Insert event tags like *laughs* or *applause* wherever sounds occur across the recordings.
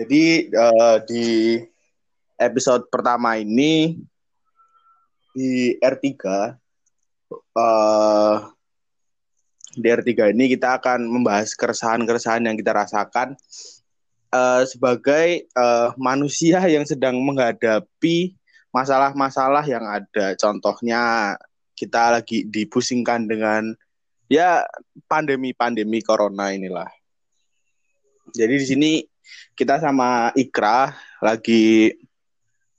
Jadi uh, di episode pertama ini di R3 uh, di R3 ini kita akan membahas keresahan-keresahan yang kita rasakan uh, sebagai uh, manusia yang sedang menghadapi masalah-masalah yang ada. Contohnya kita lagi dipusingkan dengan ya pandemi-pandemi corona inilah. Jadi di sini kita sama Ikra lagi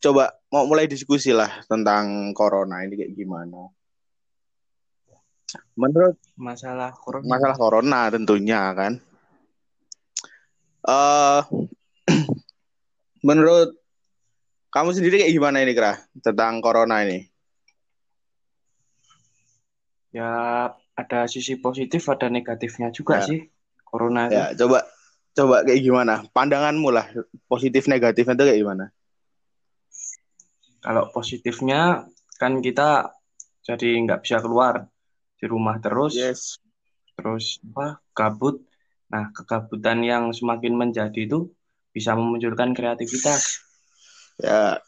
coba mau mulai diskusi lah tentang corona ini kayak gimana. Menurut masalah corona, masalah corona tentunya kan. Uh, *clears throat* menurut kamu sendiri kayak gimana ini Kra tentang corona ini? Ya ada sisi positif ada negatifnya juga ya. sih corona itu. Ya, coba coba kayak gimana? Pandanganmu lah positif negatifnya itu kayak gimana? Kalau positifnya kan kita jadi nggak bisa keluar di rumah terus. Yes. Terus apa? Gabut. Nah, kegabutan yang semakin menjadi itu bisa memunculkan kreativitas. Ya.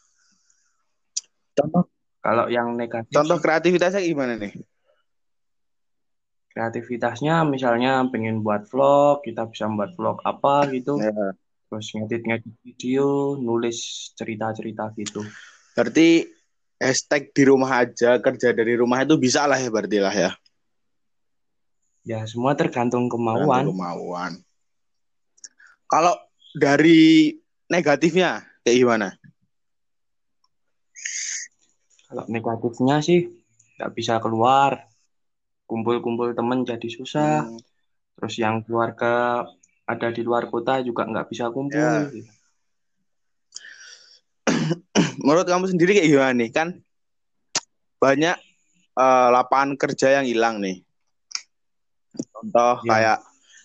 Contoh kalau yang negatif. Contoh kreativitasnya gimana nih? Kreativitasnya misalnya pengen buat vlog kita bisa membuat vlog apa gitu. Ya. terus ngedit-ngedit video nulis cerita-cerita gitu. Berarti hashtag di rumah aja kerja dari rumah itu bisa lah ya berarti lah ya? Ya semua tergantung kemauan. Tergantung kemauan. Kalau dari negatifnya kayak gimana? Kalau negatifnya sih nggak bisa keluar kumpul-kumpul temen jadi susah hmm. terus yang keluarga ada di luar kota juga nggak bisa kumpul ya. gitu. *clears throat* menurut kamu sendiri kayak gimana nih kan banyak uh, lapangan kerja yang hilang nih contoh ya. kayak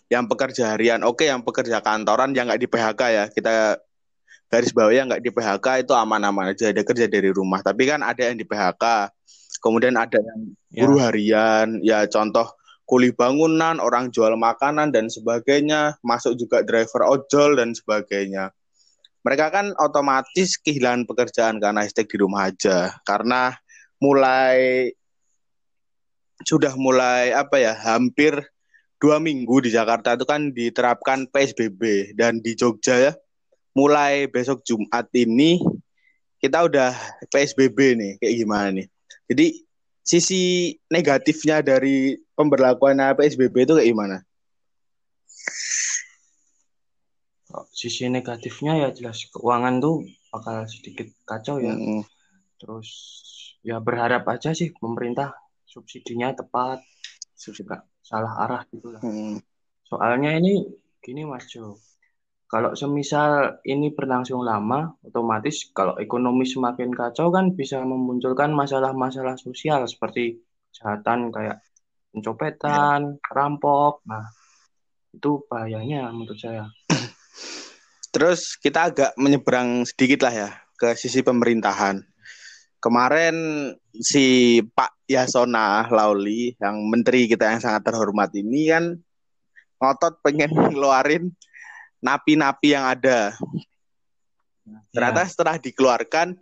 yang pekerja harian oke yang pekerja kantoran yang nggak di PHK ya kita garis bawah yang nggak di PHK itu aman-aman aja ada kerja dari rumah tapi kan ada yang di PHK kemudian ada yang ya. guru harian, ya contoh kuli bangunan, orang jual makanan dan sebagainya, masuk juga driver ojol dan sebagainya. Mereka kan otomatis kehilangan pekerjaan karena hashtag di rumah aja, karena mulai sudah mulai apa ya hampir dua minggu di Jakarta itu kan diterapkan PSBB dan di Jogja ya mulai besok Jumat ini kita udah PSBB nih kayak gimana nih jadi sisi negatifnya dari pemberlakuan PSBB itu kayak gimana? Sisi negatifnya ya jelas keuangan tuh bakal sedikit kacau ya. Hmm. Terus ya berharap aja sih pemerintah subsidinya tepat, subsidi salah arah gitu lah. Hmm. Soalnya ini gini Mas Jo, kalau semisal ini berlangsung lama, otomatis kalau ekonomi semakin kacau kan bisa memunculkan masalah-masalah sosial seperti kejahatan kayak pencopetan, ya. rampok. Nah, itu bahayanya menurut saya. *clears throat* Terus kita agak menyeberang sedikit lah ya ke sisi pemerintahan. Kemarin si Pak Yasona Lauli yang menteri kita yang sangat terhormat ini kan ngotot pengen *laughs* ngeluarin napi-napi yang ada. Ternyata ya. setelah dikeluarkan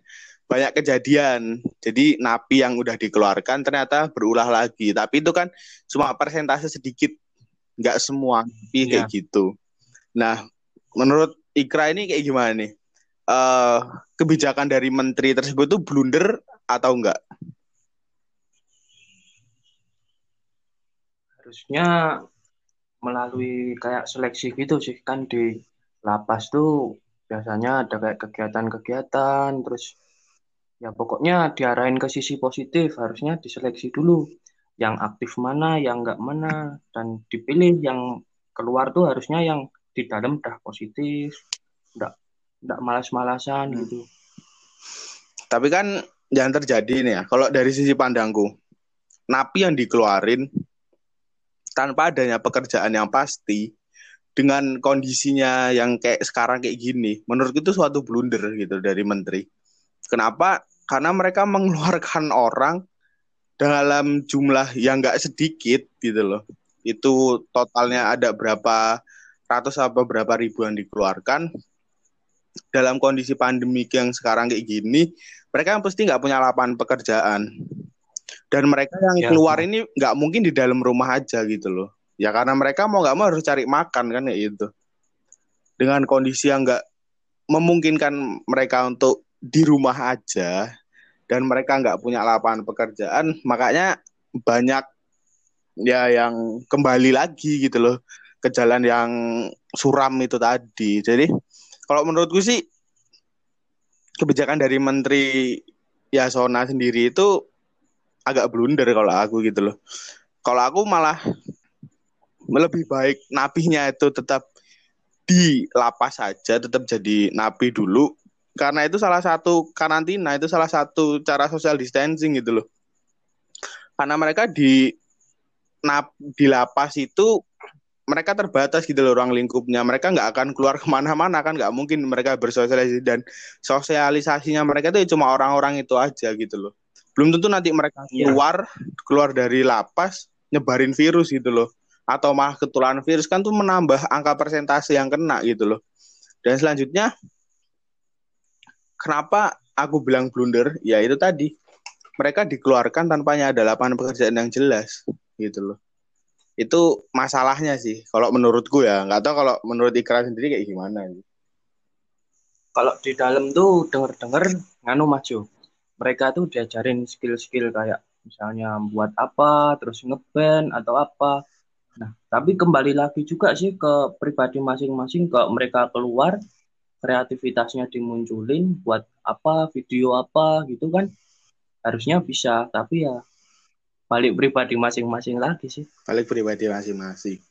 banyak kejadian. Jadi napi yang udah dikeluarkan ternyata berulah lagi. Tapi itu kan cuma persentase sedikit, nggak semua napi ya. kayak gitu. Nah, menurut Ikra ini kayak gimana nih? Uh, kebijakan dari menteri tersebut tuh blunder atau enggak? Harusnya melalui kayak seleksi gitu sih kan di lapas tuh biasanya ada kayak kegiatan-kegiatan terus ya pokoknya diarahin ke sisi positif harusnya diseleksi dulu yang aktif mana yang enggak mana dan dipilih yang keluar tuh harusnya yang di dalam udah positif enggak enggak malas-malasan hmm. gitu tapi kan yang terjadi nih ya kalau dari sisi pandangku napi yang dikeluarin tanpa adanya pekerjaan yang pasti dengan kondisinya yang kayak sekarang kayak gini menurut itu suatu blunder gitu dari menteri. Kenapa? Karena mereka mengeluarkan *laughs* orang dalam jumlah yang enggak sedikit gitu loh. Itu totalnya ada berapa ratus apa berapa ribu yang dikeluarkan. Dalam kondisi pandemi yang sekarang kayak gini, mereka pasti nggak punya lapangan pekerjaan. Dan mereka yang ya, keluar ya. ini nggak mungkin di dalam rumah aja gitu loh. Ya karena mereka mau nggak mau harus cari makan kan ya itu. Dengan kondisi yang nggak memungkinkan mereka untuk di rumah aja dan mereka nggak punya lapangan pekerjaan, makanya banyak ya yang kembali lagi gitu loh ke jalan yang suram itu tadi. Jadi kalau menurutku sih kebijakan dari Menteri Yasona sendiri itu agak blunder kalau aku gitu loh. Kalau aku malah lebih baik napinya itu tetap di lapas saja, tetap jadi napi dulu karena itu salah satu karantina, itu salah satu cara social distancing gitu loh. Karena mereka di nap, di lapas itu mereka terbatas gitu loh ruang lingkupnya. Mereka nggak akan keluar *laughs* ke mana-mana kan nggak mungkin mereka bersosialisasi dan sosialisasinya mereka itu cuma orang-orang itu aja gitu loh. Belum tentu nanti mereka iya. keluar yeah. keluar dari lapas nyebarin virus gitu loh atau malah ketularan virus kan tuh menambah angka persentase yang kena gitu loh. Dan selanjutnya kenapa aku bilang blunder? Ya itu tadi mereka dikeluarkan tanpanya ada lapangan pekerjaan yang jelas gitu loh itu masalahnya sih kalau menurutku ya nggak tahu kalau menurut Ikra sendiri kayak gimana kalau di dalam tuh denger-denger nganu maju mereka tuh diajarin skill-skill kayak misalnya buat apa terus ngeband atau apa nah tapi kembali lagi juga sih ke pribadi masing-masing ke mereka keluar kreativitasnya dimunculin buat apa video apa gitu kan harusnya bisa tapi ya balik pribadi masing-masing lagi sih. Balik pribadi masing-masing.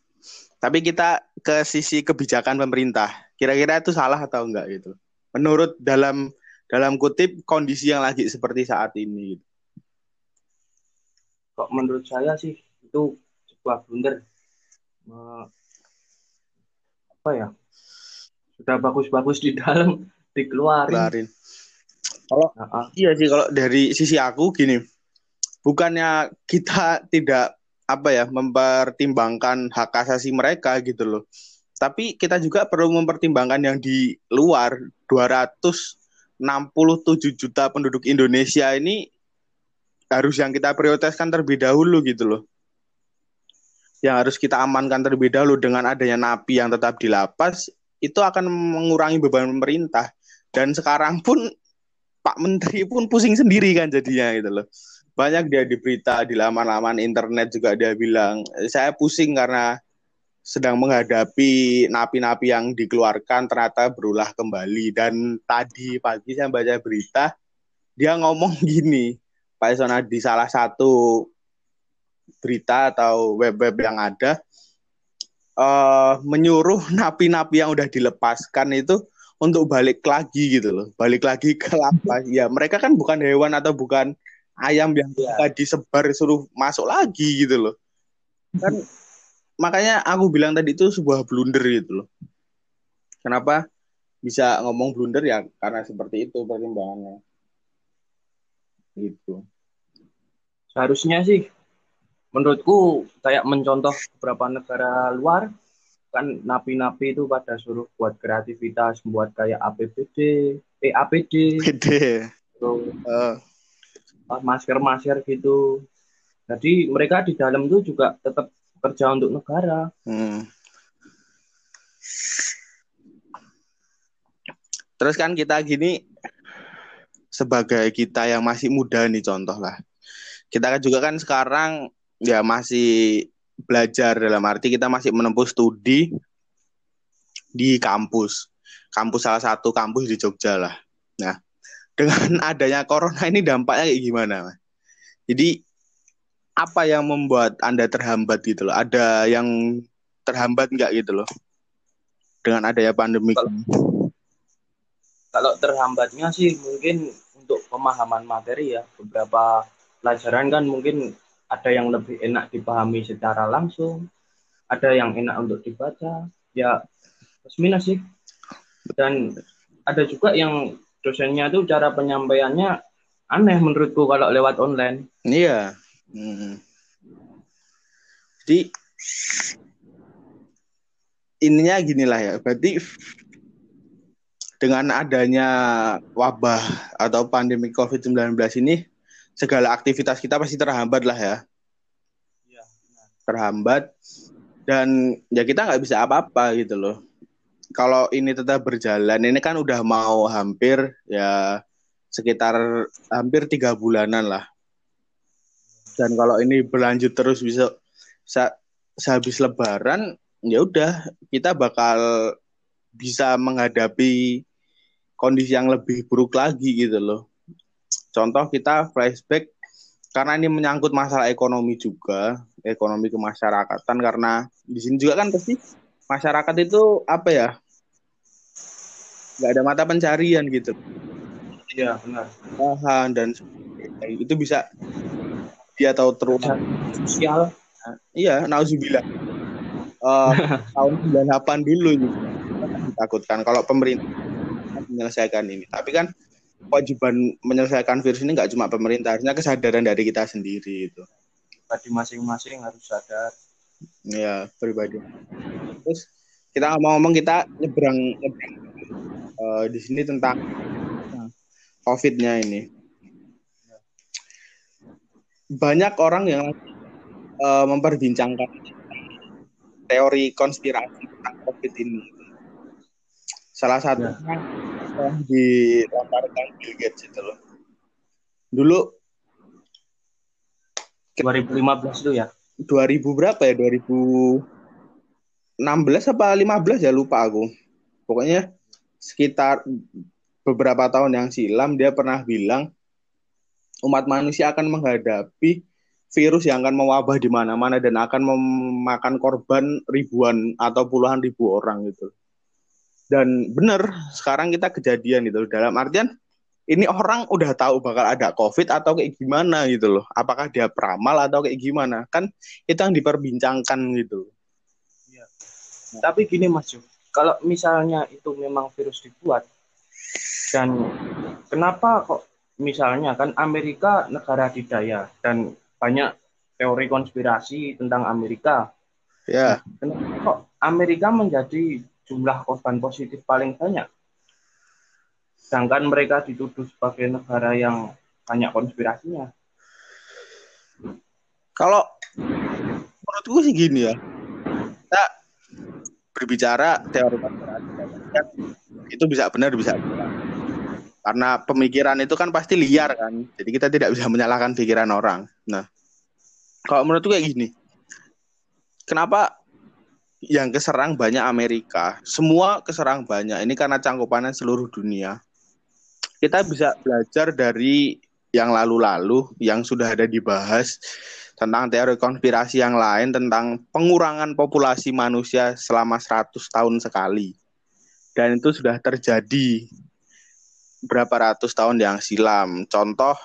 Tapi kita ke sisi kebijakan pemerintah. Kira-kira itu salah atau enggak gitu? Menurut dalam dalam kutip kondisi yang lagi seperti saat ini. Gitu. Kok menurut saya sih itu sebuah blunder. apa ya? Sudah bagus-bagus di dalam *laughs* dikeluarin. Keluarin. Kalau uh -uh. iya sih kalau dari sisi aku gini bukannya kita tidak apa ya mempertimbangkan hak asasi mereka gitu loh. Tapi kita juga perlu mempertimbangkan yang di luar 267 juta penduduk Indonesia ini harus yang kita prioritaskan terlebih dahulu gitu loh. Yang harus kita amankan terlebih dahulu dengan adanya napi yang tetap di lapas itu akan mengurangi beban pemerintah. Dan sekarang pun Pak Menteri pun pusing sendiri kan jadinya gitu loh banyak dia di berita di laman-laman internet juga dia bilang saya pusing karena sedang menghadapi napi-napi yang dikeluarkan ternyata berulah kembali. Dan tadi pagi saya baca berita dia ngomong *laughs* gini Pak Isona di salah satu berita atau web-web yang ada uh, menyuruh napi-napi yang udah dilepaskan itu untuk balik lagi gitu loh. Balik lagi ke lapas. *laughs* Ya mereka kan bukan hewan atau bukan ayam yang ya. disebar suruh masuk lagi gitu loh. Kan *laughs* makanya aku bilang tadi itu sebuah blunder gitu loh. Kenapa bisa ngomong blunder? Ya karena seperti itu pertimbangannya. Gitu. Seharusnya sih menurutku kayak mencontoh beberapa negara luar kan napi-napi itu pada suruh buat kreativitas buat kayak APBD eh APD PD. Terus, uh masker-masker gitu. Jadi mereka di dalam tuh juga tetap kerja untuk negara. Hmm. Terus kan kita gini sebagai kita yang masih muda nih contoh lah. Kita kan juga kan sekarang ya masih belajar dalam arti kita masih menempuh studi di kampus. Kampus salah satu kampus di Jogja lah. Nah, dengan *laughs* adanya corona ini dampaknya kayak gimana? Jadi apa yang membuat anda terhambat gitu loh? Ada yang terhambat nggak gitu loh dengan adanya pandemi? Kalau, kalau terhambatnya sih mungkin untuk pemahaman materi ya beberapa pelajaran kan mungkin ada yang lebih enak dipahami secara langsung, ada yang enak untuk dibaca, ya plus minus sih. Dan ada juga yang dosennya tuh cara penyampaiannya aneh menurutku kalau lewat online. Iya. Hmm. Jadi ininya gini lah ya. Berarti dengan adanya wabah atau pandemi COVID-19 ini segala aktivitas kita pasti terhambat lah ya. ya terhambat dan ya kita nggak bisa apa-apa gitu loh. Kalau ini tetap berjalan, ini kan udah mau hampir ya sekitar hampir tiga bulanan lah. Dan kalau ini berlanjut terus bisa, bisa sehabis Lebaran, ya udah kita bakal bisa menghadapi kondisi yang lebih buruk lagi gitu loh. Contoh kita flashback karena ini menyangkut masalah ekonomi juga, ekonomi kemasyarakatan karena di sini juga kan pasti masyarakat itu apa ya? nggak ada mata pencarian gitu. Iya, benar. Bahan dan itu bisa dia tahu terus sosial. iya, nauzubillah. Uh, *laughs* tahun 98 dulu gitu. Ditakutkan kalau pemerintah menyelesaikan ini. Tapi kan kewajiban menyelesaikan virus ini nggak cuma pemerintah, harusnya kesadaran dari kita sendiri itu. Pribadi masing-masing harus sadar. Ya, pribadi. Terus kita ngomong-ngomong kita nyebrang, nyebrang uh, di sini tentang COVID-nya ini. Banyak orang yang uh, memperbincangkan teori konspirasi tentang COVID ini. Salah satunya ya di dilontarkan Bill Gates itu loh. Dulu 2015 itu ya? 2000 berapa ya? 2016 apa 15 ya lupa aku. Pokoknya sekitar beberapa tahun yang silam dia pernah bilang umat manusia akan menghadapi virus yang akan mewabah di mana-mana dan akan memakan korban ribuan atau puluhan ribu orang gitu. Dan benar sekarang kita kejadian gitu dalam artian ini orang udah tahu bakal ada covid atau kayak gimana gitu loh. Apakah dia peramal atau kayak gimana? Kan itu yang diperbincangkan gitu ya. tapi gini mas Jo kalau misalnya itu memang virus dibuat dan kenapa kok misalnya kan Amerika negara didaya dan banyak teori konspirasi tentang Amerika ya kenapa kok Amerika menjadi jumlah korban positif paling banyak. Sedangkan mereka dituduh sebagai negara yang banyak konspirasinya. Kalau menurutku sih gini ya, kita berbicara teori konspirasi itu bisa benar bisa benar. Karena pemikiran itu kan pasti liar kan, jadi kita tidak bisa menyalahkan pikiran orang. Nah, kalau menurutku kayak gini, kenapa yang keserang banyak Amerika, semua keserang banyak. Ini karena cangkupannya seluruh dunia. Kita bisa belajar dari yang lalu-lalu yang sudah ada dibahas tentang teori konspirasi yang lain tentang pengurangan populasi manusia selama 100 tahun sekali. Dan itu sudah terjadi berapa ratus tahun yang silam. Contoh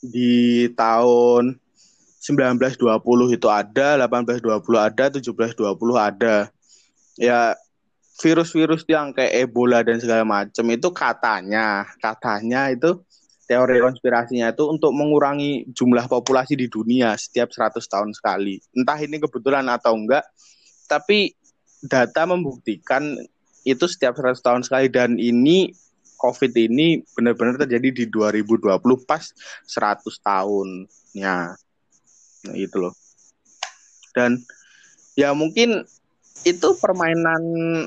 di tahun 1920 itu ada, 1820 ada, 1720 ada. Ya virus-virus yang kayak Ebola dan segala macam itu katanya, katanya itu teori konspirasinya itu untuk mengurangi jumlah populasi di dunia setiap 100 tahun sekali. Entah ini kebetulan atau enggak, tapi data membuktikan itu setiap 100 tahun sekali dan ini COVID ini benar-benar terjadi di 2020 pas 100 tahun. Ya. Nah, itu loh. Dan ya mungkin itu permainan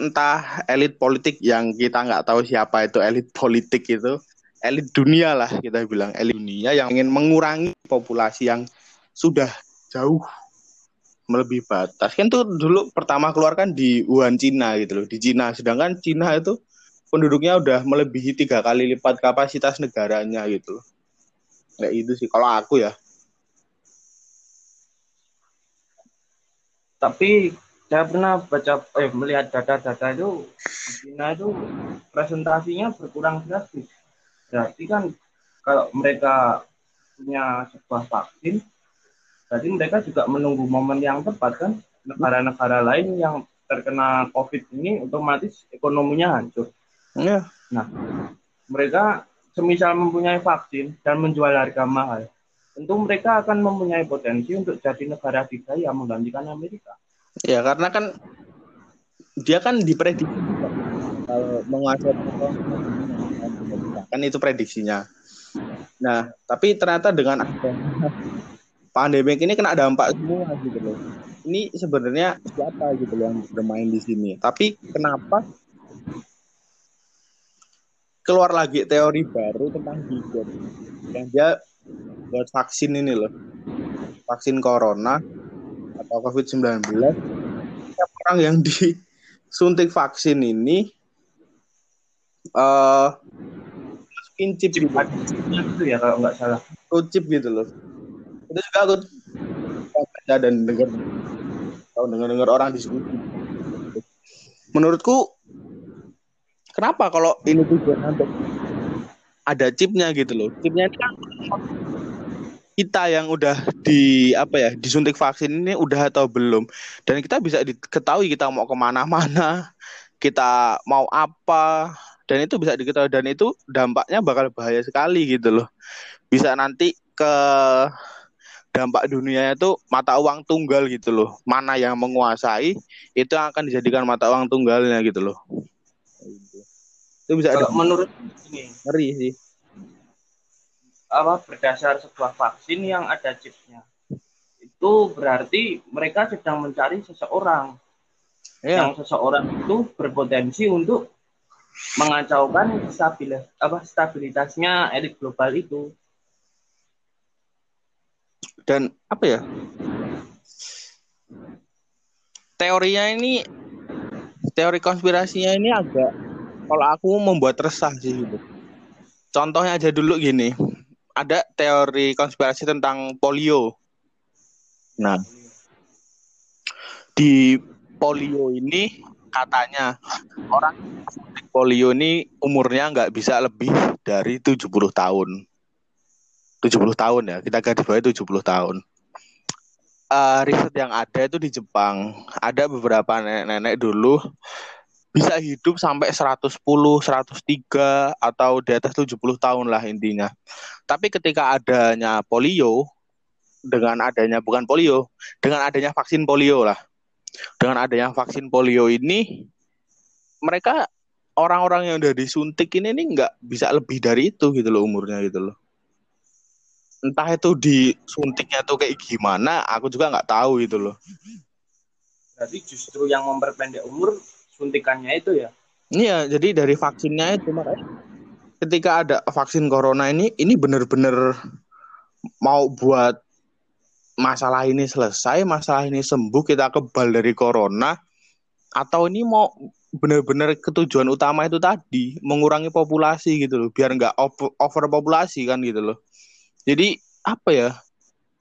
entah elit politik yang kita nggak tahu siapa itu elit politik itu elit dunia lah kita bilang elit dunia yang ingin mengurangi populasi yang sudah jauh melebihi batas kan tuh dulu pertama keluar kan di Wuhan Cina gitu loh di Cina sedangkan Cina itu penduduknya udah melebihi tiga kali lipat kapasitas negaranya gitu kayak itu sih kalau aku ya tapi saya pernah baca eh melihat data-data itu di China itu presentasinya berkurang drastis. Berarti kan kalau mereka punya sebuah vaksin, berarti mereka juga menunggu momen yang tepat kan. Negara-negara lain yang terkena COVID ini otomatis ekonominya hancur. Ya. Nah, mereka semisal mempunyai vaksin dan menjual harga mahal, tentu mereka akan mempunyai potensi untuk jadi negara dikaya menggantikan Amerika. Ya karena kan dia kan diprediksi kalau menguasai kan itu prediksinya. Nah, tapi ternyata dengan pandemi ini kena dampak semua gitu loh. Ini sebenarnya siapa gitu loh yang bermain di sini. Tapi kenapa keluar lagi teori baru tentang Giger yang dia buat vaksin ini loh. Vaksin corona atau COVID-19 orang yang *laughs* disuntik vaksin ini uh, masukin chip gitu. gitu ya kalau nggak salah. Oh, chip gitu loh. Itu juga aku baca dan dengar tahu dengar dengar orang diskusi menurutku Kenapa kalau ini tujuan untuk ada chipnya gitu loh. Chipnya ini kan kita yang udah di apa ya disuntik vaksin ini udah atau belum? Dan kita bisa diketahui kita mau ke mana-mana kita mau apa dan itu bisa diketahui. Dan itu dampaknya bakal bahaya sekali gitu loh. Bisa nanti ke dampak dunia itu mata uang tunggal gitu loh. Mana yang menguasai itu akan dijadikan mata uang tunggalnya gitu loh itu bisa Kalau ada menurut ini ngeri sih. apa berdasar sebuah vaksin yang ada chipnya itu berarti mereka sedang mencari seseorang. Yeah. yang seseorang itu berpotensi untuk mengacaukan stabil apa stabilitasnya elit global itu. Dan apa ya? Teorinya ini teori konspirasinya ini agak kalau aku membuat resah sih gitu. Contohnya aja dulu gini, ada teori konspirasi tentang polio. Nah, di polio ini katanya orang polio ini umurnya nggak bisa lebih dari 70 tahun. 70 tahun ya, kita garis bawahi 70 tahun. Uh, riset yang ada itu di Jepang. Ada beberapa nenek-nenek dulu bisa hidup sampai 110, 103 atau di atas 70 tahun lah intinya. Tapi ketika adanya polio dengan adanya bukan polio, dengan adanya vaksin polio lah. Dengan adanya vaksin polio ini mereka orang-orang yang udah disuntik ini nih nggak bisa lebih dari itu gitu loh umurnya gitu loh. Entah itu disuntiknya tuh kayak gimana, aku juga nggak tahu gitu loh. Berarti justru yang memperpendek umur suntikannya itu ya iya jadi dari vaksinnya itu makanya ketika ada vaksin corona ini ini benar-benar mau buat masalah ini selesai masalah ini sembuh kita kebal dari corona atau ini mau benar-benar ketujuan utama itu tadi mengurangi populasi gitu loh biar nggak over populasi kan gitu loh jadi apa ya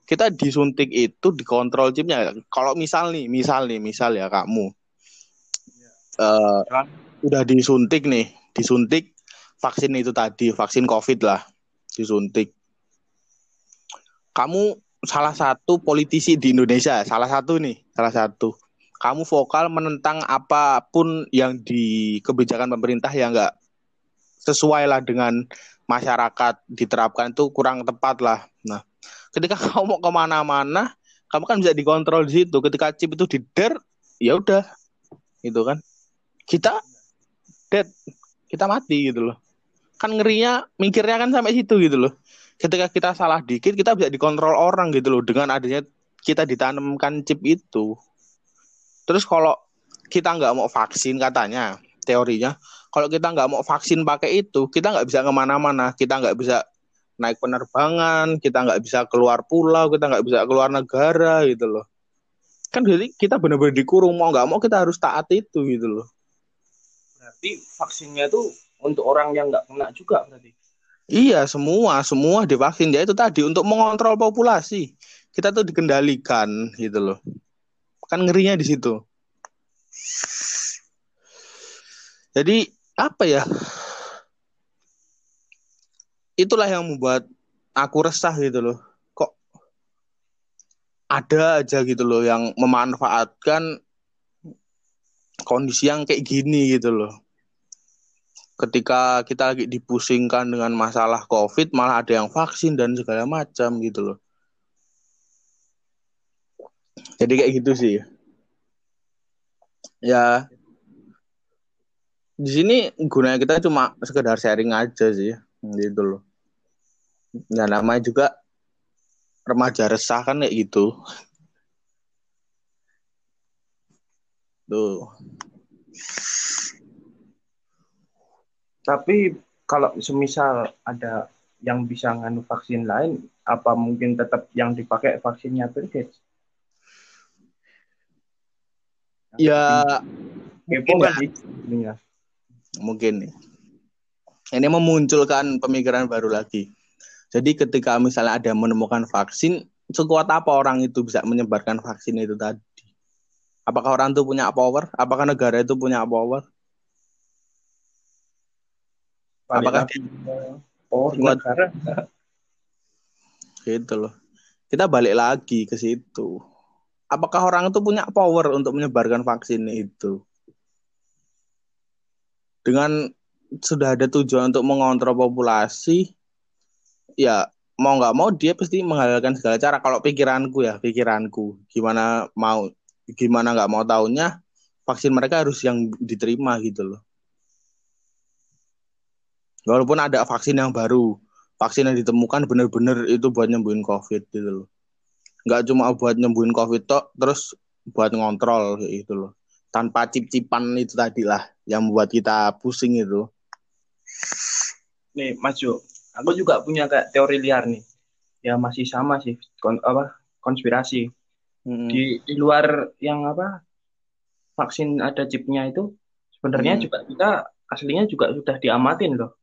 kita disuntik itu dikontrol chipnya kalau misal nih misal nih misal ya kamu uh, udah disuntik nih, disuntik vaksin itu tadi, vaksin COVID lah, disuntik. Kamu salah satu politisi di Indonesia, salah satu nih, salah satu. Kamu vokal menentang apa pun yang di kebijakan pemerintah yang enggak sesuai lah dengan masyarakat diterapkan itu kurang tepat lah. Nah, ketika *laughs* kamu mau ke mana-mana, kamu kan bisa dikontrol di situ. Ketika chip itu dider, ya udah, itu kan kita dead kita mati gitu loh kan ngerinya mikirnya kan sampai situ gitu loh ketika kita salah dikit kita bisa dikontrol orang gitu loh dengan adanya kita ditanamkan chip itu terus kalau kita nggak mau vaksin katanya teorinya kalau kita nggak mau vaksin pakai itu kita nggak bisa ke mana-mana. Kita nggak bisa naik penerbangan kita nggak bisa keluar pulau kita nggak bisa keluar negara gitu loh. Kan jadi kita benar-benar dikurung mau nggak mau kita harus taat itu gitu loh. Berarti vaksinnya itu untuk orang yang nggak kena juga berarti? Iya semua semua divaksin. Ya itu tadi untuk mengontrol populasi. Kita tuh dikendalikan gitu loh. Kan ngerinya di situ. Jadi apa ya itulah yang membuat aku resah gitu loh kok ada aja gitu loh yang memanfaatkan kondisi yang kayak gini gitu loh ketika kita lagi dipusingkan dengan masalah COVID malah ada yang vaksin dan segala macam gitu loh. Jadi kayak gitu sih. Ya. Di sini gunanya kita cuma sekedar sharing aja sih gitu loh. Nggak namanya juga remaja resah kan kayak gitu. Tuh. Tapi kalau semisal ada yang bisa nganu vaksin lain apa mungkin tetap yang dipakai vaksinnya Bill Gates ya kan ya mungkin nih. Ini memunculkan pemikiran baru lagi. Jadi ketika misalnya ada menemukan vaksin, sekuat apa orang itu bisa menyebarkan vaksin itu tadi? Apakah orang itu punya power? Apakah negara itu punya power? Apakah power negara? Gitu loh. Kita balik lagi ke situ. Apakah orang itu punya power untuk menyebarkan vaksin itu? Dengan sudah ada tujuan untuk mengontrol populasi, ya mau nggak mau dia pasti menghalalkan segala cara. Kalau pikiranku ya, pikiranku gimana mau gimana nggak mau tahunya vaksin mereka harus yang diterima gitu loh. Walaupun ada vaksin yang baru, vaksin yang ditemukan benar-benar itu buat nyembuhin COVID gitu loh. Nggak cuma buat nyembuhin COVID tok, terus buat ngontrol gitu loh tanpa cip-cipan itu tadi lah yang membuat kita pusing itu. Nih, Mas Jo, aku juga punya kayak teori liar nih. Ya masih sama sih, kon apa konspirasi. Hmm. Di di luar yang apa vaksin ada chipnya itu sebenarnya hmm. juga kita aslinya juga sudah diamatin loh.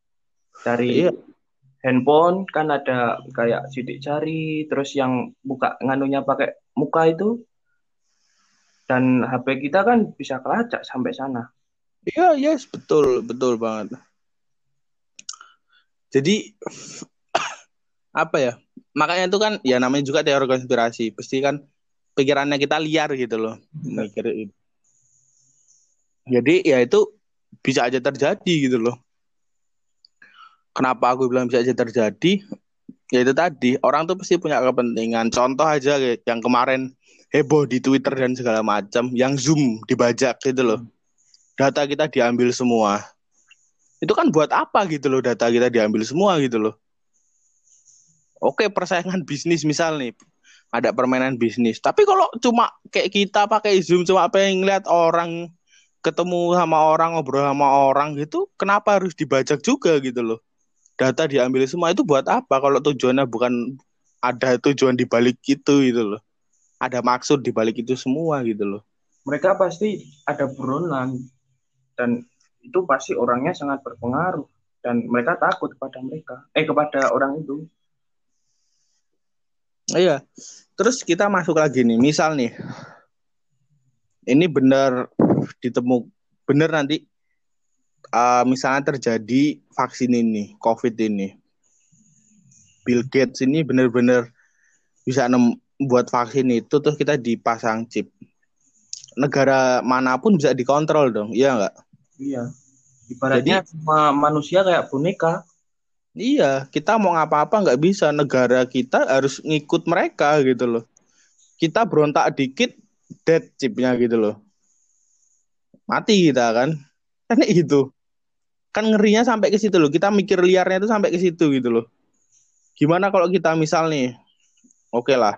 Dari iya. handphone kan ada kayak sidik jari, terus yang buka nganunya pakai muka itu dan HP kita kan bisa kelacak sampai sana. Iya, yes, betul, betul banget. Jadi *coughs* apa ya? Makanya itu kan ya namanya juga teori konspirasi. Pasti kan pikirannya kita liar gitu loh. Mikir. Jadi ya itu bisa aja terjadi gitu loh. Kenapa aku bilang bisa aja terjadi? Ya itu tadi, orang tuh pasti punya kepentingan. Contoh aja yang kemarin heboh di Twitter dan segala macam yang Zoom dibajak gitu loh. Data kita diambil semua. Itu kan buat apa gitu loh data kita diambil semua gitu loh. Oke, persaingan bisnis misal nih. Ada permainan bisnis. Tapi kalau cuma kayak kita pakai Zoom cuma pengen ngeliat orang ketemu sama orang, ngobrol sama orang gitu, kenapa harus dibajak juga gitu loh? Data diambil semua itu buat apa kalau tujuannya bukan ada tujuan di balik itu gitu loh ada maksud di balik itu semua gitu loh. Mereka pasti ada buronan dan itu pasti orangnya sangat berpengaruh dan mereka takut kepada mereka eh kepada orang itu. Iya. Terus kita masuk lagi nih, misal nih. Ini benar ditemu benar nanti uh, misalnya terjadi vaksin ini, COVID ini. Bill Gates ini benar-benar bisa nem buat vaksin itu terus kita dipasang chip. Negara mana pun bisa dikontrol dong, iya nggak? Iya. Ibaratnya Jadi, manusia kayak boneka. Iya, kita mau ngapa-apa nggak bisa. Negara kita harus ngikut mereka gitu loh. Kita berontak dikit, dead chipnya gitu loh. Mati kita kan. *laughs* Kan itu. Kan ngerinya sampai ke situ loh. Kita mikir liarnya itu sampai ke situ gitu loh. Gimana kalau kita misal nih, oke okay lah,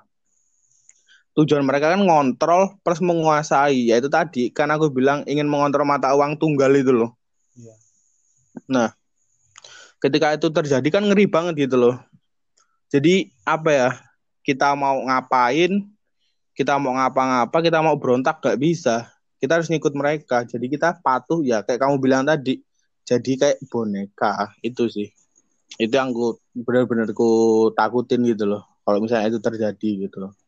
tujuan mereka kan ngontrol plus menguasai ya itu tadi kan aku bilang ingin mengontrol mata uang tunggal itu loh. Iya. nah ketika itu terjadi kan ngeri banget gitu loh. Jadi apa ya kita mau ngapain kita mau ngapa-ngapa kita mau berontak gak bisa. Kita harus ngikut mereka. Jadi kita patuh ya kayak kamu bilang tadi. Jadi kayak boneka itu sih. Itu yang ku benar-benar ku takutin gitu loh kalau misalnya itu terjadi gitu loh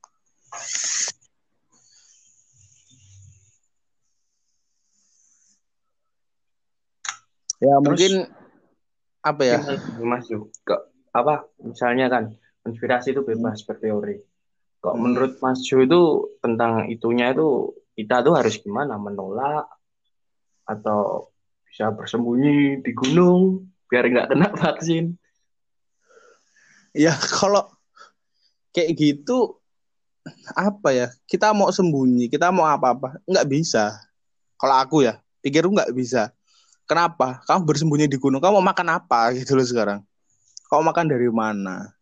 Ya Terus, mungkin apa ya? Mas kok apa misalnya kan konspirasi itu bebas hmm. berteori. Kok hmm. menurut Mas Jo itu tentang itunya itu kita tuh harus gimana menolak atau bisa bersembunyi di gunung biar nggak kena vaksin? Ya kalau kayak gitu apa ya kita mau sembunyi kita mau apa apa nggak bisa kalau aku ya pikirku nggak bisa Kenapa? Kamu bersembunyi di gunung. Kamu mau makan apa gitu loh sekarang? Kamu makan dari mana?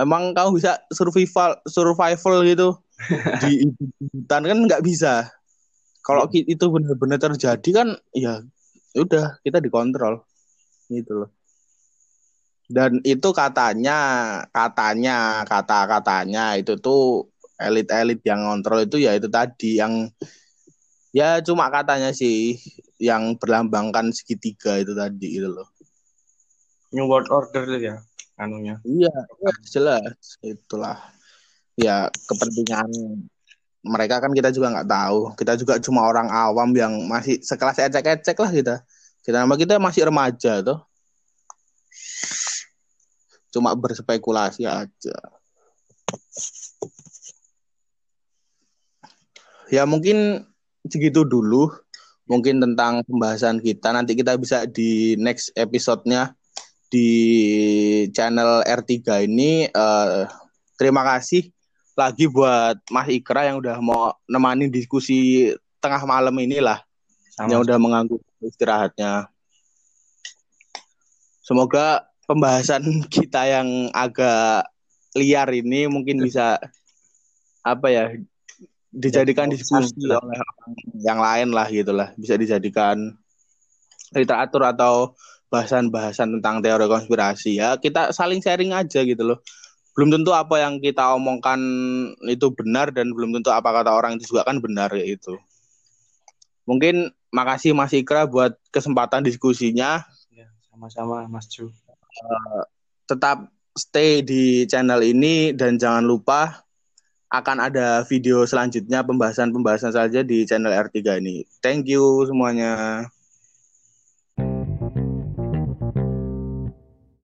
Emang kamu bisa survival survival gitu di *laughs* hutan kan nggak bisa. Kalau iya. itu benar-benar terjadi kan ya udah kita dikontrol gitu loh. Dan itu katanya katanya kata-katanya itu tuh elit-elit yang ngontrol itu ya itu tadi yang ya cuma katanya sih yang berlambangkan segitiga itu tadi itu loh. New World Order ya anunya. Iya, ya, jelas itulah. Ya kepentingan mereka kan kita juga nggak tahu. Kita juga cuma orang awam yang masih sekelas ecek-ecek lah kita. Kita nama kita masih remaja tuh. Cuma berspekulasi aja. Ya mungkin segitu dulu mungkin tentang pembahasan kita. Nanti kita bisa di next episode-nya di channel R3 ini. Uh, terima kasih lagi buat Mas Ikra yang udah mau nemani diskusi tengah malam inilah. Sama. Yang udah mengganggu istirahatnya. Semoga pembahasan *laughs* kita yang agak liar ini mungkin bisa apa ya dijadikan ya, diskusi oleh orang yang lain lah gitulah bisa dijadikan literatur atau bahasan-bahasan tentang teori konspirasi. Ya kita saling sharing aja gitu loh. Belum tentu apa yang kita omongkan itu benar dan belum tentu apa kata orang itu juga kan benar ya itu mungkin makasih Mas Ikra buat kesempatan diskusinya. Ya, sama-sama Mas Ju tetap stay di channel ini dan jangan lupa akan ada video selanjutnya pembahasan-pembahasan saja di channel R3 ini. Thank you semuanya.